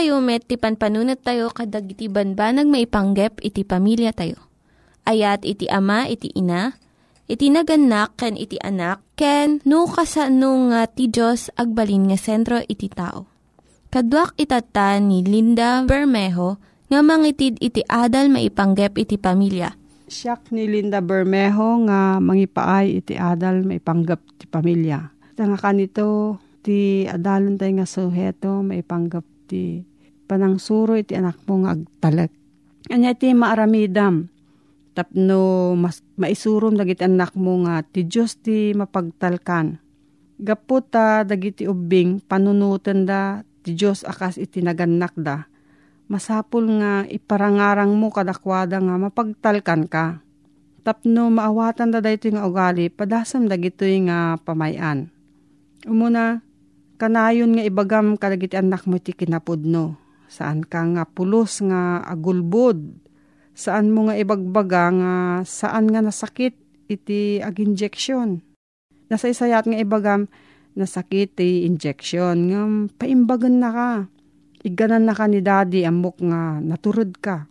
Tayo met, ti panpanunat tayo kadag iti banbanag maipanggep iti pamilya tayo. Ayat iti ama, iti ina, iti naganak, ken iti anak, ken no kasano nga ti Diyos agbalin nga sentro iti tao. Kaduak itata ni Linda Bermejo nga mangitid iti adal maipanggep iti pamilya. Siyak ni Linda Bermejo nga mangipaay iti adal maipanggap ti pamilya. Ita nga kanito ti adalon tayo nga suheto maipanggap ti panangsuro iti anak mo nga agtalek. Anya ti maaramidam Tapno mas maisurom dagiti anak mo nga ti Diyos ti mapagtalkan. Gaputa dagiti ubing panunutan da ti Diyos akas iti naganak da. Masapul nga iparangarang mo kadakwada nga mapagtalkan ka. Tapno maawatan da dayto nga ugali padasam dagito nga pamayan. Umuna, kanayon nga ibagam kadagiti anak mo ti kinapudno. Saan ka nga pulos nga agulbod. Saan mo nga ibagbaga nga saan nga nasakit iti ag-injection. Nasa isayat nga ibagam nasakit ti injection nga paimbagan na ka Iganan na ka ni daddy amok nga naturod ka.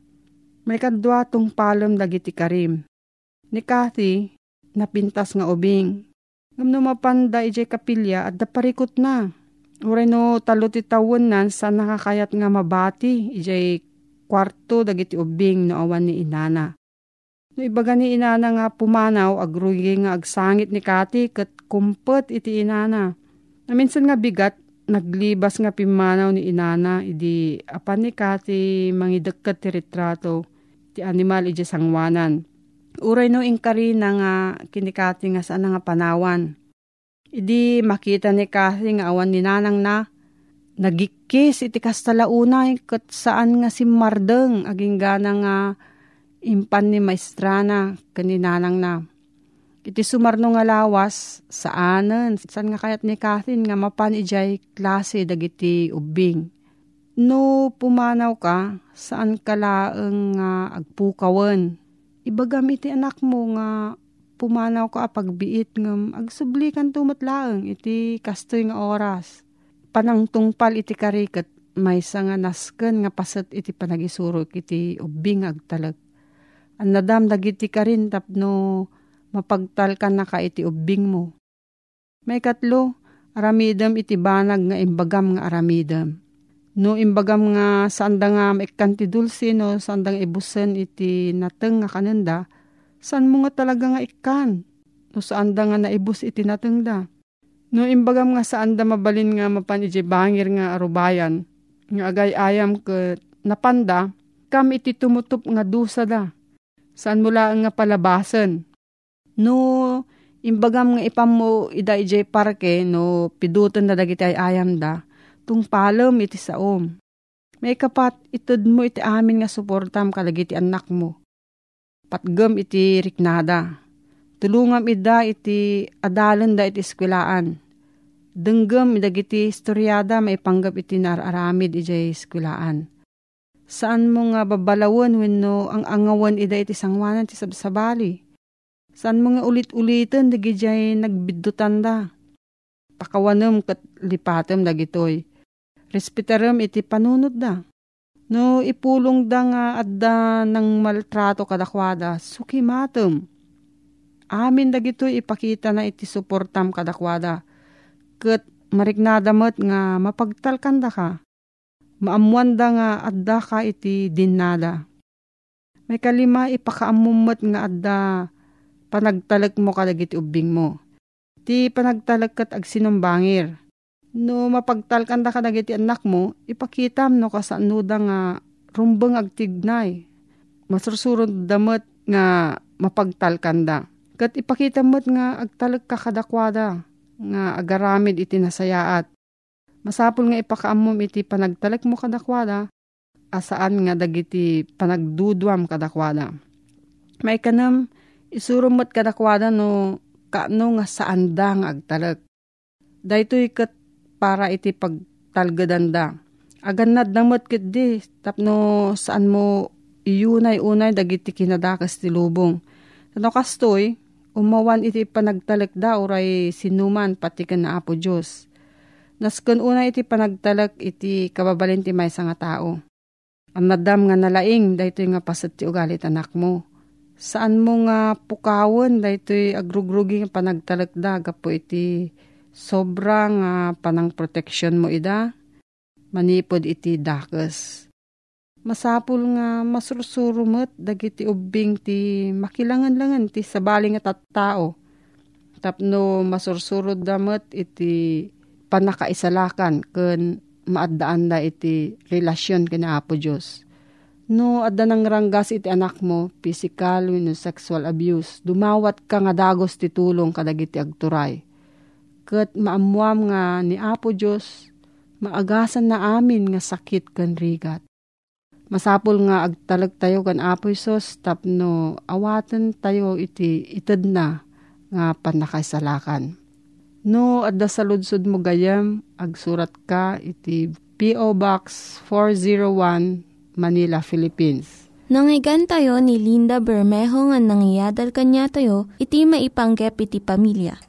May kadwa tong palom dagiti karim. Ni Kathy, napintas nga ubing. Ngam no mapanda ijay kapilya at daparikot na. Uray no talo ti tawon nan sa nakakayat nga mabati ijay kwarto dagiti ubing no awan ni inana. No ibaga ni inana nga pumanaw agrugi nga agsangit ni Kathy kat kumpet iti inana. Na minsan nga bigat naglibas nga pimanaw ni inana idi apan ni kati mangidagkat ti retrato ti animal iji sangwanan. Uray no inkari na nga kinikati nga saan nga panawan. Idi makita ni Kathy nga awan ni nanang na nagikis iti kastalaunay kat saan nga si Mardeng aging gana nga impan ni maestrana kaninanang na Iti sumarno nga lawas, saanen, saan nga kayat ni Catherine nga mapan ijay klase dagiti ubing. No pumanaw ka, saan ka laeng nga agpukawan. Ibagam iti anak mo nga pumanaw ka pagbiit ngam agsublikan tumatlaeng iti kastoy nga oras. Panang tungpal iti karikat may nga nasken nga pasat iti panagisurok iti ubing agtalag. Ang nadam dagiti karin tapno mapagtal ka na ka iti ubing mo. May katlo, aramidam iti banag nga imbagam nga aramidam. No imbagam nga saan da nga maikkan ti dulce no saan da nga iti nateng nga kanenda, saan mo nga talaga nga ikan? No saan da nga naibus iti nateng da? No imbagam nga saan da mabalin nga mapan bangir nga arubayan, nga agay ayam ke napanda, kam iti tumutup nga dusa da. Saan mula nga palabasan? No, imbagam nga ipam mo ida ijay parke no pidutan na dagiti ay ayam da, tung palom iti saom. May kapat itod mo iti amin nga suportam kalagiti anak mo. Patgam iti riknada. Tulungam ida iti adalan da iti eskwelaan. Denggam idagiti istoryada may panggap iti nararamid ijay eskwelaan. Saan mo nga babalawan wenno ang angawan ida iti sangwanan ti sabsabali Saan mga ulit-ulitan dagi jay nagbidutan da. Pakawanam kat lipatem dagitoy. Respetaram iti panunod da. No ipulong da nga adda ng maltrato kadakwada, sukimatem. Amin dagitoy ipakita na iti suportam kadakwada. Kat mariknadamat nga mapagtalkan da ka. Maamuan da nga adda ka iti dinnada. May kalima ipakaamumot nga adda panagtalag mo kadagiti ubing mo. Ti panagtalag kat ag sinumbangir. No mapagtalkan da kadagiti anak mo, ipakitam no kasanuda nga rumbeng agtignay. Masursurod damat nga mapagtalkan da. Kat ipakita mo't nga agtalag ka kadakwada nga agaramid iti nasayaat. Masapul nga ipakaamom iti panagtalag mo kadakwada asaan nga dagiti panagdudwam kadakwada. May kanam Isurumot kadakwada no kaano nga saan da nga agtalag. Daytoy kat para iti pagtalgadan da. Aganad namot kit di tapno saan mo iyunay-unay dagiti kinadakas ti lubong. Tano kastoy, umawan iti panagtalak da oray sinuman pati kan na apo Diyos. Nasken una iti panagtalak iti kababalin ti may nga tao. Ang nadam nga nalaing daytoy nga pasat ti ugalit anak mo saan mo nga pukawan daytoy agrugrugi nga panagtalagda gapo iti sobra nga panang protection mo ida manipod iti dakes. Masapul nga masursurumot dagiti ubing ti makilangan-langan ti sabali nga tattao. Tapno masursurod damat iti panakaisalakan ken maaddaan da iti relasyon kina Apo Diyos No, adda nang ranggas iti anak mo, physical wenno sexual abuse, dumawat ka nga dagos ti tulong kadagiti agturay. Ket maamuam nga ni Apo Diyos, maagasan na amin nga sakit kan rigat. Masapul nga agtalag tayo kan Apo Isos, tapno awaten tayo iti ited na nga panakaisalakan. No, adda sa mo gayam, agsurat ka iti P.O. Box 401, Manila, Philippines. Nangyigan tayo ni Linda Bermejo nga nangyadal kanya tayo, iti maipanggep iti pamilya.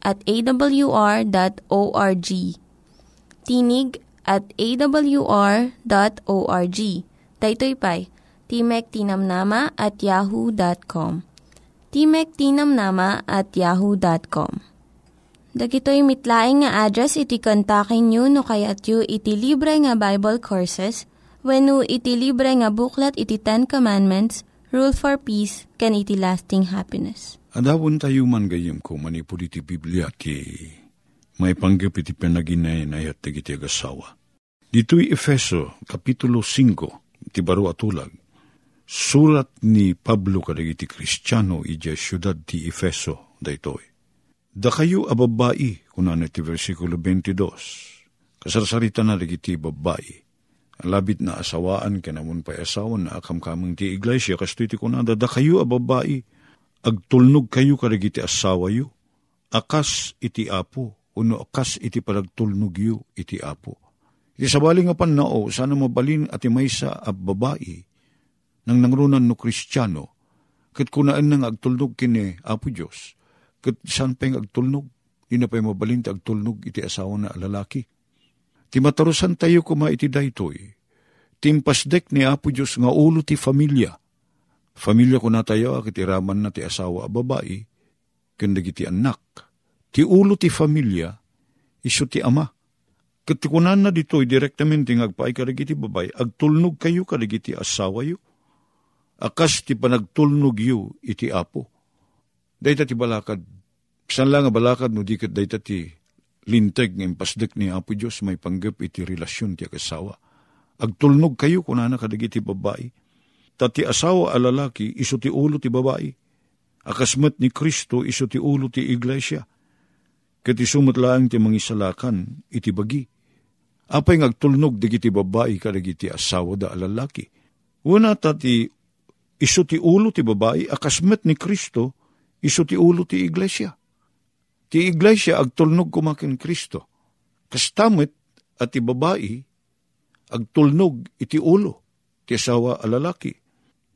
at awr.org. Tinig at awr.org. Daytoy pay, Timek Tinamnama at yahoo.com. Timek Tinamnama at yahoo.com. Dagitoy mitlaing nga address iti kontakin nyo no kayat yu iti libre nga Bible Courses when no iti libre nga buklat iti Ten Commandments, Rule for Peace, can iti lasting happiness. Adawon tayo man gayem ko manipod iti Biblia ti may panggap iti panaginay na ayat iti agasawa. Dito'y Efeso, Kapitulo 5, ti baro atulag. Surat ni Pablo kadagiti Kristiyano ija syudad ti Efeso, daytoy. Da kayo ababai, kunan iti versikulo 22. Kasarsarita na dagiti babai. Labit na asawaan kanamun pa asawan na akam kamang ti iglesia kasto iti kunada. Da kayo ababai, agtulnog kayo kadagiti asawa yu. Akas iti apo, uno akas iti palagtulnog yu iti apo. Iti sabali nga panao, sana mabalin at maysa a babae, nang nangrunan no kristyano, kat kunaan nang agtulnog kini Apo Diyos, kat saan pa agtulnog, di na pa'y mabalin ti agtulnog iti asawa na lalaki. Ti matarusan tayo kuma iti daytoy, timpasdek ni Apo Diyos nga ulo ti familia. Familia ko na tayo, akit iraman na ti asawa a babae, kandag iti anak. Ti ulo ti familia, iso ti ama. Katikunan na dito'y direktamente ngagpaay karigiti babay, agtulnog kayo karigiti asawa yo. Akas ti panagtulnog yo iti apo. Dayta ti balakad, san lang nga balakad no dikat dayta ti linteg ng pasdek ni Apo Diyos may panggap iti relasyon ti akasawa. Agtulnog kayo kunana kadagiti babae. Tati asawa a lalaki iso ti ulo ti babae. Akasmat ni Kristo iso ti ulo ti iglesia. Kati sumot lang ti mangisalakan iti bagi. Apay ngagtulnog digiti babae kadagiti asawa da lalaki. Una tati iso ti ulo ti babae akasmet ni Kristo iso ti ulo ti iglesia. Ti iglesia agtulnog kumakin Kristo. Kastamit at ti babae agtulnog iti ulo ti asawa a lalaki.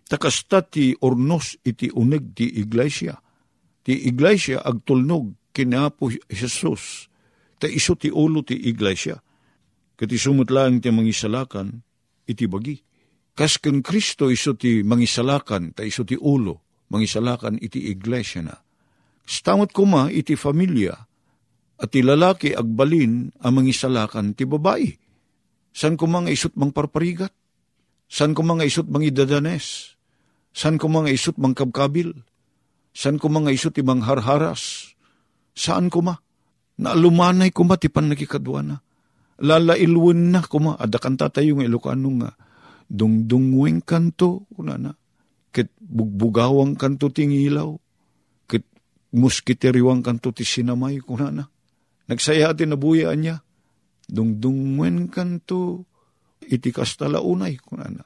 Takasta ti ornos iti uneg ti iglesia. Ti iglesia agtulnog kinapo Jesus. Ta iso ti ulo ti iglesia. Kati sumot lang ti mangisalakan iti bagi. Kas ken Kristo iso ti mangisalakan ta iso ti ulo mangisalakan iti iglesia na. Stamot kuma iti familia at ti lalaki agbalin ang mangisalakan ti babae. San ko mga isut mang parparigat? San ko isut mang idadanes? San ko mga isut mang kabkabil? San ko mga isut ibang harharas? Saan ko ma? Naalumanay ko ma ti pan nakikadwana. Lalailwan na ko ma. Adakanta tayo ng Ilocano nga. Dungdungweng kanto. Kuna na. Kit bugbugawang kanto tingilaw. Kit muskitiriwang kanto ti sinamay. Kuna na. Nagsaya ti nabuyaan niya. Dungdungwen kanto. Iti kastalaunay. Kuna na.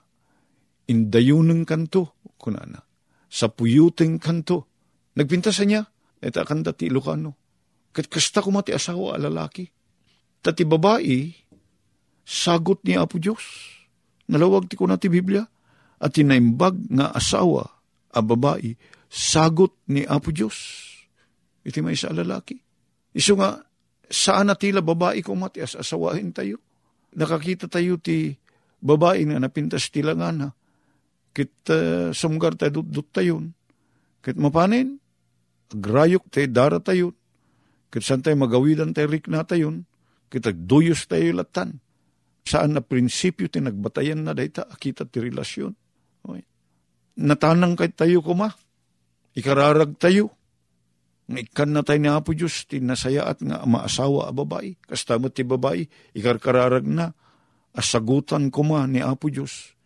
Indayuneng kanto. Kuna na. Sa puyuteng kanto. Nagpintasan niya. Eta kanda ti Ilocano. Kat kasta ko mati asawa a lalaki. Tati babae, sagot ni Apo Diyos. Nalawag ti ko na ti Biblia. At tinaimbag nga asawa a babae, sagot ni Apo Diyos. Iti may sa lalaki. Iso nga, saan na tila babae ko mati as asawahin tayo? Nakakita tayo ti babae nga napintas tilangan ha. Kit uh, sumgar tayo dut tayon. Kit mapanin, agrayok tayo dara tayon. Kit saan tayo magawidan tayo rik na tayon. Kit agduyos tayo latan. Saan na prinsipyo tinagbatayan na dayta akita ti relasyon. Okay. Natanang kay tayo kuma. Ikararag tayo. Nga ikan na tayo ni Apo Diyos, tinasayaat nga maasawa a babae. Kastamot ti babae, ikarkararag na. Asagutan ko ma ni Apo Diyos.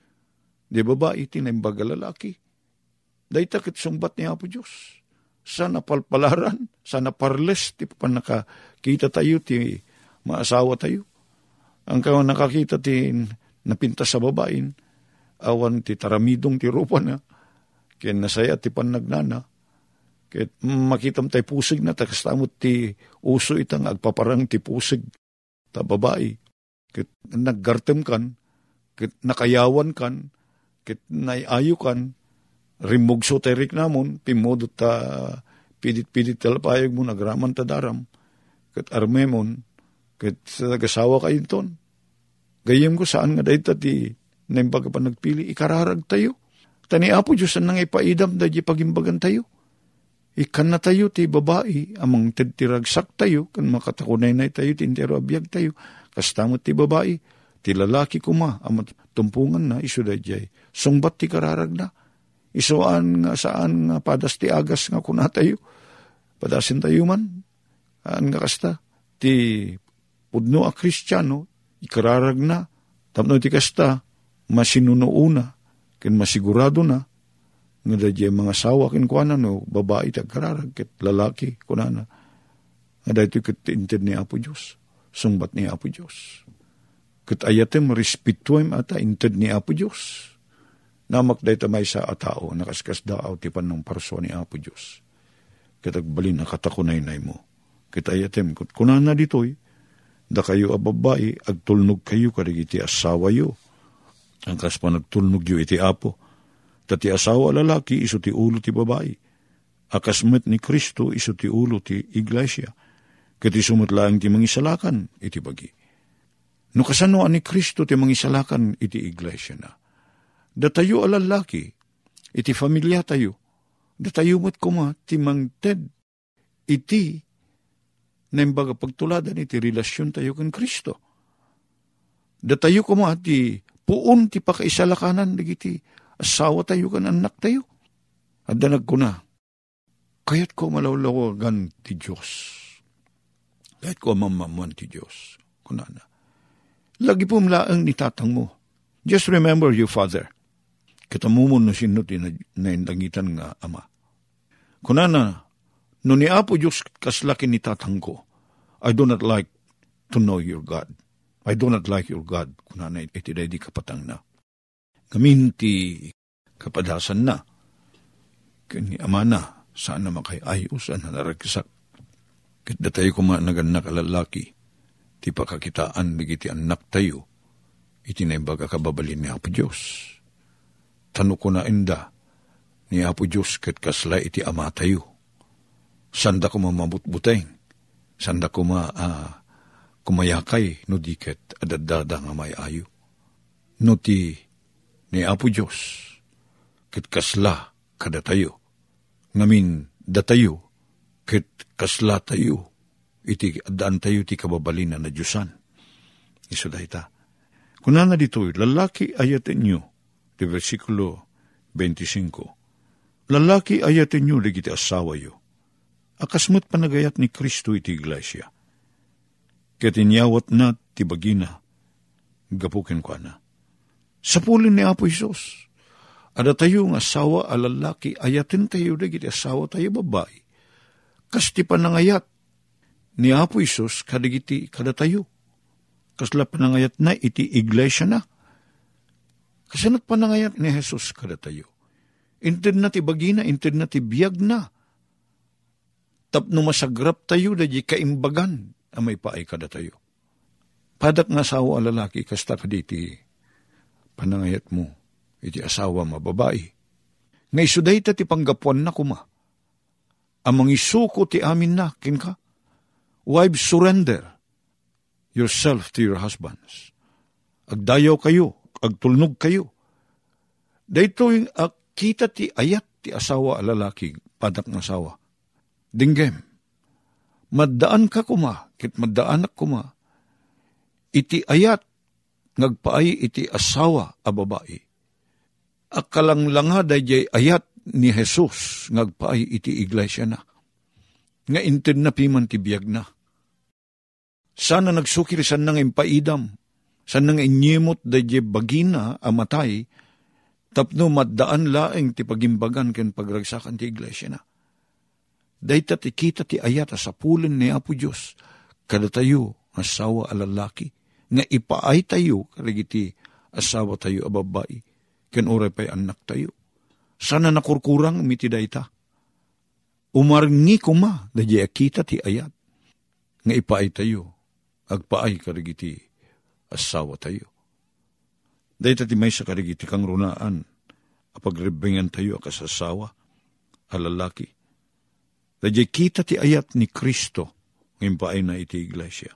Di babae, tinimbaga lalaki. Day takit sumbat ni Apo Diyos. Sana palpalaran, sana parles, ti pa nakakita tayo, ti maasawa tayo. Ang kawan nakakita ti napinta sa babain, awan ti taramidong ti rupa na, kaya nasaya ti panagnana, kaya makitam tayo pusig na, takastamot ti uso itang agpaparang ti pusig, ta babae. Kaya naggartem kan, kaya nakayawan kan, kaya naiayo kan, rimugso terik namon, pimodo ta pidit-pidit talapayag mo, nagraman ta daram, kaya armemon, kaya nagasawa kayo ton. Gayem ko saan nga dahil ti naimbag pa nagpili, ikararag tayo. Tani apo Diyos ang nang ipaidam da pagimbagan tayo. Ikan na tayo ti babae, amang titiragsak tayo, kan makatakunay na tayo, tintero abiyag tayo, kastamot ti babae, ti lalaki kuma, amat tumpungan na, iso da jay. Sungbat ti kararag na. Isuan nga saan nga padas ti agas nga kuna tayo. Padasin tayo man. Aan nga kasta. Ti pudno a kristyano, ikararag na. Tapno ti kasta, masinunuuna, kin masigurado na, nga dadya mga sawa kin kuana no, babae tagkararag, kit lalaki kunana. Nga dahito kit inted ni Apo Diyos, sungbat ni Apo Diyos. Kit ayatem respetuem ata inted ni Apo Diyos. Namak dahito may sa atao, nakaskas daaw ti panong parso ni Apo Diyos. Kit agbalin na katakunay mo. Kit ayatem, kut kunana ditoy, da kayo a babae, agtulnog kayo karigiti asawa yo. Ang kas pa nagtulnog yo iti apo. Tati asawa lalaki, iso ti ulo ti babae. Akasmet ni Kristo, iso ti ulo ti iglesia. Kati sumutlaang ti mangisalakan, iti bagi. No kasanoan ni Kristo ti mangisalakan, iti iglesia na. Da tayo a lalaki, iti familia tayo. Da tayo mat kuma, ti mangted, iti na imbaga pagtuladan iti relasyon tayo kan Kristo. Da tayo kuma ti puon ti pakaisalakanan digiti asawa tayo kan anak tayo. At danag ko na, kayat ko malawlawagan ti Diyos. Kayat ko mamamuan ti Diyos. Kunana. Lagi po mlaang ni tatang mo. Just remember you, Father. Kita mumon na sinuti na, indangitan nga ama. Kunana, no ni Apo Diyos kaslaki ni tatang ko, I do not like to know your God. I do not like your God. Kunana iti di kapatang na. Kaminti kapadasan na. Kani ama na, saan na makayayos, na naragsak. Kita tayo kuma naganak alalaki, ti pakakitaan nagiti anak tayo, iti na imbaga kababalin ni Apo Diyos. Tano ko na inda, ni Apo Diyos kat kasla iti ama tayo. Sanda ko mamabutbuteng, sanda ko ma uh, kumayakay no diket adadada nga may ayo. No ti ni Apo Diyos, kat kasla kada tayo. Ngamin datayo, kat kasla tayo, iti adaan tayo ti kababalina na Diyosan. Iso dahita. Kunana dito, lalaki ayatin nyo, ti versikulo 25. Lalaki ayatin nyo, ligiti asawa yo. Akasmat panagayat ni Kristo iti iglesia. Katinyawat na ti bagina, gapukin kwa na. Sa pulin ni Apo Isos, ada tayo ng asawa alalaki, ayatin tayo dagiti asawa tayo babae. Kas ti panangayat ni Apo Isos, kadigiti kada tayo. Kasla panangayat na iti iglesia na. Kasanat panangayat ni Jesus kada tayo. Inted na ti bagina, inted na ti biyag na. Tapno masagrap tayo da di kaimbagan, amay paay kada tayo. Padak nga asawa alalaki, kasta kaditi, panangayat mo, iti asawa mababae. Nga isuday ta ti panggapuan na kuma. Amang isuko ti amin na, kin ka. Wives, surrender yourself to your husbands. Agdayaw kayo, agtulnog kayo. Dahito yung uh, kita ti ayat ti asawa lalaki, padak ng asawa. Dinggem, maddaan ka kuma, kit maddaan kuma, iti ayat, ngagpaay iti asawa a babae. Akalanglanga dayjay ayat ni Jesus, ngagpaay iti iglesia na. Nga inted na piman ti biyag na. Sana nagsukir san nang impaidam, san nang inyimot dayjay bagina amatay, tapno maddaan laeng ti pagimbagan ken pagragsakan ti iglesia na. Dayta ti kita ti ayat sa pulin ni Apo Diyos, kada tayo asawa alalaki, nga ipaay tayo karigiti asawa tayo a babae, ken oray pa'y anak tayo. Sana nakurkurang miti dayta. Umarngi kuma, dadya kita ti ayat, nga ipaay tayo, agpaay karigiti asawa tayo. Dahil ti may sa karigiti kang runaan, apagrebingan tayo akasasawa, alalaki. Dahil kita ti ayat ni Kristo, ngayon pa ay na iti iglesia.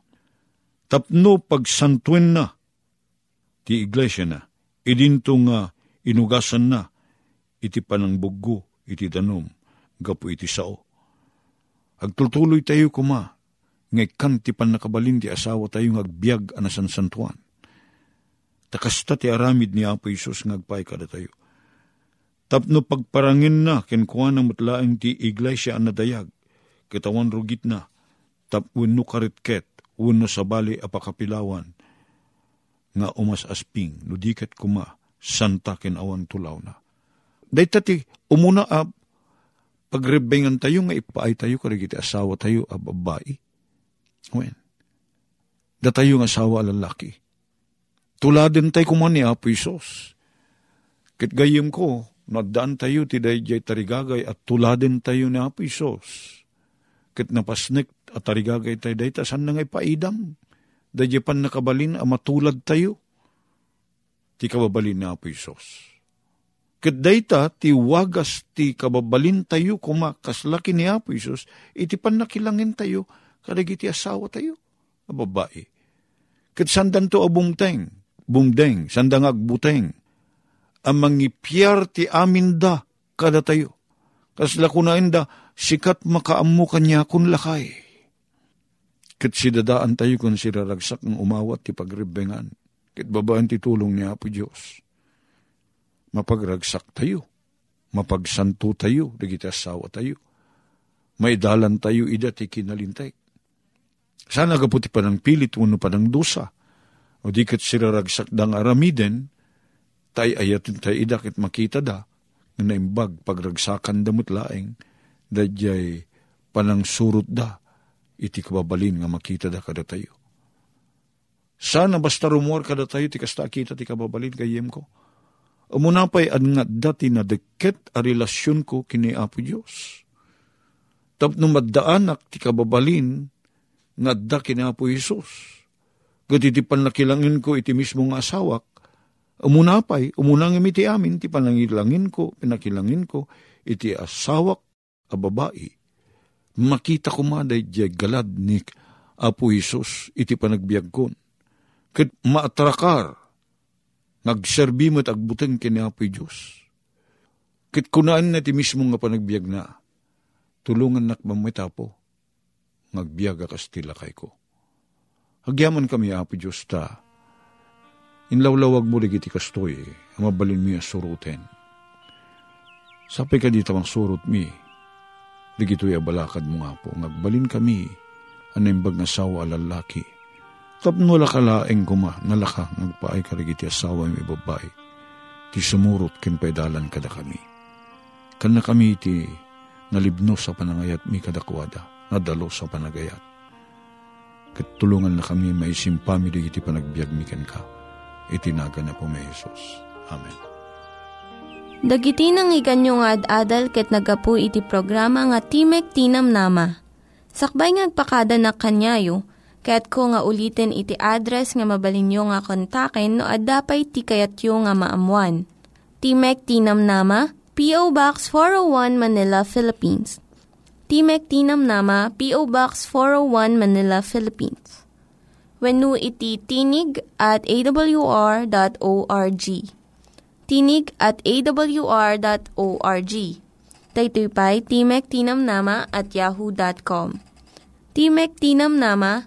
Tapno pagsantuin na, ti iglesia na, idinto nga inugasan na, iti panang buggo, iti danom, gapo iti sao. Agtultuloy tayo kuma, ngaykan ti pan nakabalin ti asawa tayo ngagbiag anasan santuan takasta ti aramid ni Apo Isus ngagpay kada tayo. Tapno pagparangin na kenkuha na matlaang ti iglesia ang nadayag, kitawan rugit na, tap wenno karitket, wenno sabali apakapilawan, nga umas asping, nudiket kuma, santa ken awan tulaw na. Dahil ti, umuna ab, pagrebengan tayo nga ipaay tayo karigiti asawa tayo a babae. When? Da tayo nga asawa lalaki Tuladin tayo kuman ni Apo Isos. Kit gayim ko, nadaan tayo ti dayjay tarigagay at tuladin tayo ni Apo Isos. Kit napasnik at tarigagay tayo dayta, saan na ngay paidam? Dayjay pan nakabalin, amatulad tayo. Ti kababalin ni Apo Isos. Kit dayta, ti wagas ti kababalin tayo kumakaslaki ni Apo Isos, iti pan nakilangin tayo, kadagiti asawa tayo, a babae. Kit sandan to abumteng, bumdeng, sandangag buteng, ang mangipyar ti amin da kada tayo. Kasla kunain da, sikat makaamu kanya kun lakay. Kit si dadaan tayo kung si raragsak ng umawat ti pagribengan. Kit babaan ti tulong niya po Diyos. Mapagragsak tayo. Mapagsanto tayo. Dagiti asawa tayo. May dalan tayo ida ti kinalintay. Sana gaputi pa ng pilit, uno pa ng dusa o di kat siraragsak dang aramiden, tay ayatin tay idakit makita da, nga naimbag pagragsakan damot laeng, dadyay panang surut da, iti kababalin nga makita da kada tayo. Sana basta rumor kada tayo, ti kita ti kababalin kayem ko. Umuna pa'y ad nga dati na deket a relasyon ko kini Apo Diyos. Tapno maddaanak ti kababalin nga da kini Apo Isus Iti panakilangin ko iti mismo nga asawak, umunapay, umunang imiti amin, ti panangilangin ko, pinakilangin ko, iti asawak a babae. Makita ko maday di galad ni Apo Isus, iti panagbiag kon. Kat maatrakar, nagserbi mo't agbuteng kini Apo Diyos. Kit kunaan na ti mismo nga panagbiag na, tulungan nak mamitapo, ngagbiag akas tilakay ko Agyaman kami, Apo Diyos ta. Inlawlawag mo ligiti kastoy, mabalin mi suruten. Sapay ka dito ang surut mi, ligito'y abalakad mo nga po, ngagbalin kami, animbag nga sawa lalaki. Tapno lakalaeng kuma, nalaka, ngagpaay ka ligiti asawa mi babae, ti sumurot kin pedalan kada kami. Kana kami ti nalibno sa panangayat mi kadakwada, nadalo sa panagayat Katulungan na kami may simpami di iti panagbiagmikan ka. Itinaga na po may Jesus. Amen. Dagiti nang iganyo nga ad-adal ket nagapu iti programa nga Timek Tinam Nama. Sakbay ngagpakada na kanyayo, kaya't ko nga ulitin iti address nga mabalinyo nga kontaken no ad-dapay tikayatyo nga maamuan. Timek Tinam Nama, P.O. Box 401 Manila, Philippines Timek Tinam Nama, P.O. Box 401 Manila, Philippines. When iti tinig at awr.org. tinig at awr.org. Daytoy pa'y Timek Tinamnama at yahoo.com. Timek Tinamnama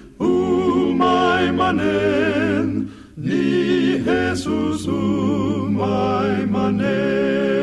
my maimanen, ni Jesus, o maimanen.